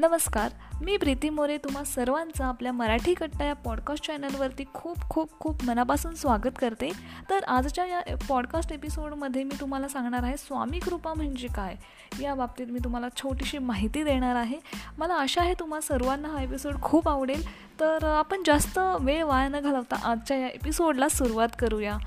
नमस्कार मी प्रीती मोरे तुम्हा सर्वांचं आपल्या मराठी कट्टा या पॉडकास्ट चॅनलवरती खूप खूप खूप मनापासून स्वागत करते. तर आजच्या या पॉडकास्ट एपिसोडमध्ये मी तुम्हाला सांगणार आहे स्वामी कृपा म्हणजे काय? या बाबतीत मी तुम्हाला छोटीशी माहिती देणार आहे. मला आशा आहे तुम्हा सर्वांना हा एपिसोड खूप आवडेल. तर आपण जास्त वेळ वाया न घालवता आजच्या या एपिसोडला सुरुवात करूया.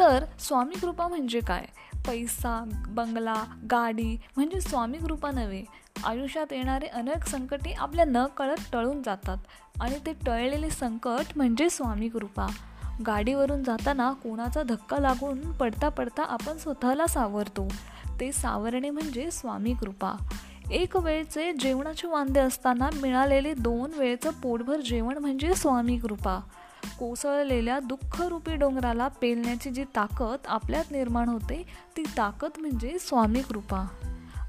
तर स्वामी कृपा म्हणजे काय? पैसा बंगला गाडी म्हणजे स्वामी कृपा नव्हे. आयुष्यात येणारे अनेक संकटे आपल्या न कळत टळून जातात. आणि ते टळलेले संकट म्हणजे स्वामी कृपा. गाडीवरून जाताना कोणाचा धक्का लागून पडता पडता आपण स्वतःला सावरतो. ते सावरणे म्हणजे स्वामी कृपा. एक वेळचे जेवणाचे वांदे असताना मिळालेले दोन वेळचं पोटभर जेवण म्हणजे स्वामी कृपा. कोसळलेल्या दुःखरूपी डोंगराला पेलण्याची जी ताकद आपल्यात निर्माण होते ती ताकद म्हणजे स्वामी कृपा.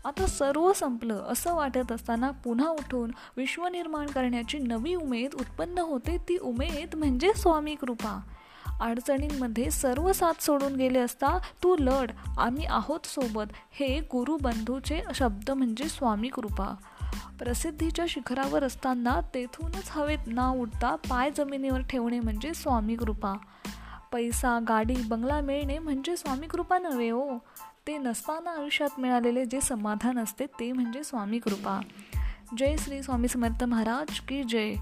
आता सर्व संपलं असं वाटत असताना पुन्हा उठून विश्व निर्माण करण्याची नवी उमेद उत्पन्न होते ती उमेद म्हणजे स्वामी कृपा. अडचणींमध्ये सर्व साथ सोडून गेले असता तू लढ आम्ही आहोत सोबत हे गुरुबंधूचे शब्द म्हणजे स्वामी कृपा. प्रसिद्धीच्या शिखरावर असताना तेथूनच हवेत ना उडता पाय जमिनीवर ठेवणे म्हणजे स्वामी कृपा. पैसा गाडी बंगला मिळणे म्हणजे स्वामी कृपा नव्हे हो. ते नसताना आयुष्यात मिळालेले जे समाधान असते ते म्हणजे स्वामी कृपा. जय श्री स्वामी समर्थ महाराज की जय.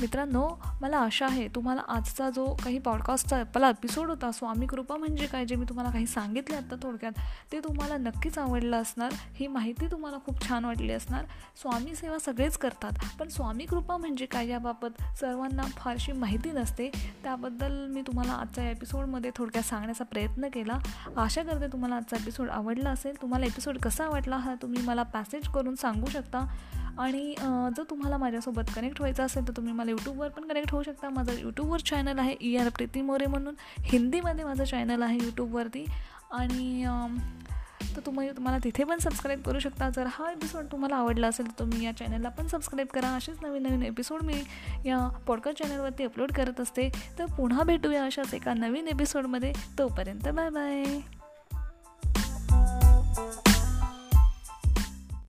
मित्रांनो मला आशा आहे तुम्हाला आजचा जो काही पॉडकास्टचा आपला एपिसोड होता स्वामी कृपा म्हणजे काय जे मी तुम्हाला काही सांगितले आत्ता थोडक्यात ते तुम्हाला नक्कीच आवडलं असणार. ही माहिती तुम्हाला खूप छान वाटली असणार. स्वामी सेवा सगळेच करतात पण स्वामी कृपा म्हणजे काय याबाबत सर्वांना फारशी माहिती नसते. त्याबद्दल मी तुम्हाला आजच्या एपिसोडमध्ये थोडक्यात सांगण्याचा प्रयत्न केला. आशा करते तुम्हाला आजचा एपिसोड आवडला असेल. तुम्हाला एपिसोड कसा वाटला हा तुम्ही मला पॅसेज करून सांगू शकता. आणि जर तुम्हाला माझ्यासोबत कनेक्ट व्हायचं असेल तर तुम्ही मला यूट्यूबवर पण कनेक्ट होऊ शकता. माझं यूट्यूबवर चॅनल आहे ई आर प्रीती मोरे म्हणून. हिंदीमध्ये माझं चॅनल आहे यूट्यूबवरती आणि तर तुम्ही तुम्हाला तिथे पण सबस्क्राईब करू शकता. जर हा एपिसोड तुम्हाला आवडला असेल तर तुम्ही या चॅनलला पण सबस्क्राईब करा. असेच नवीन नवीन एपिसोड मी या पॉडकास्ट चॅनलवरती अपलोड करत असते. तर पुन्हा भेटूया अशाच एका नवीन एपिसोडमध्ये तोपर्यंत बाय बाय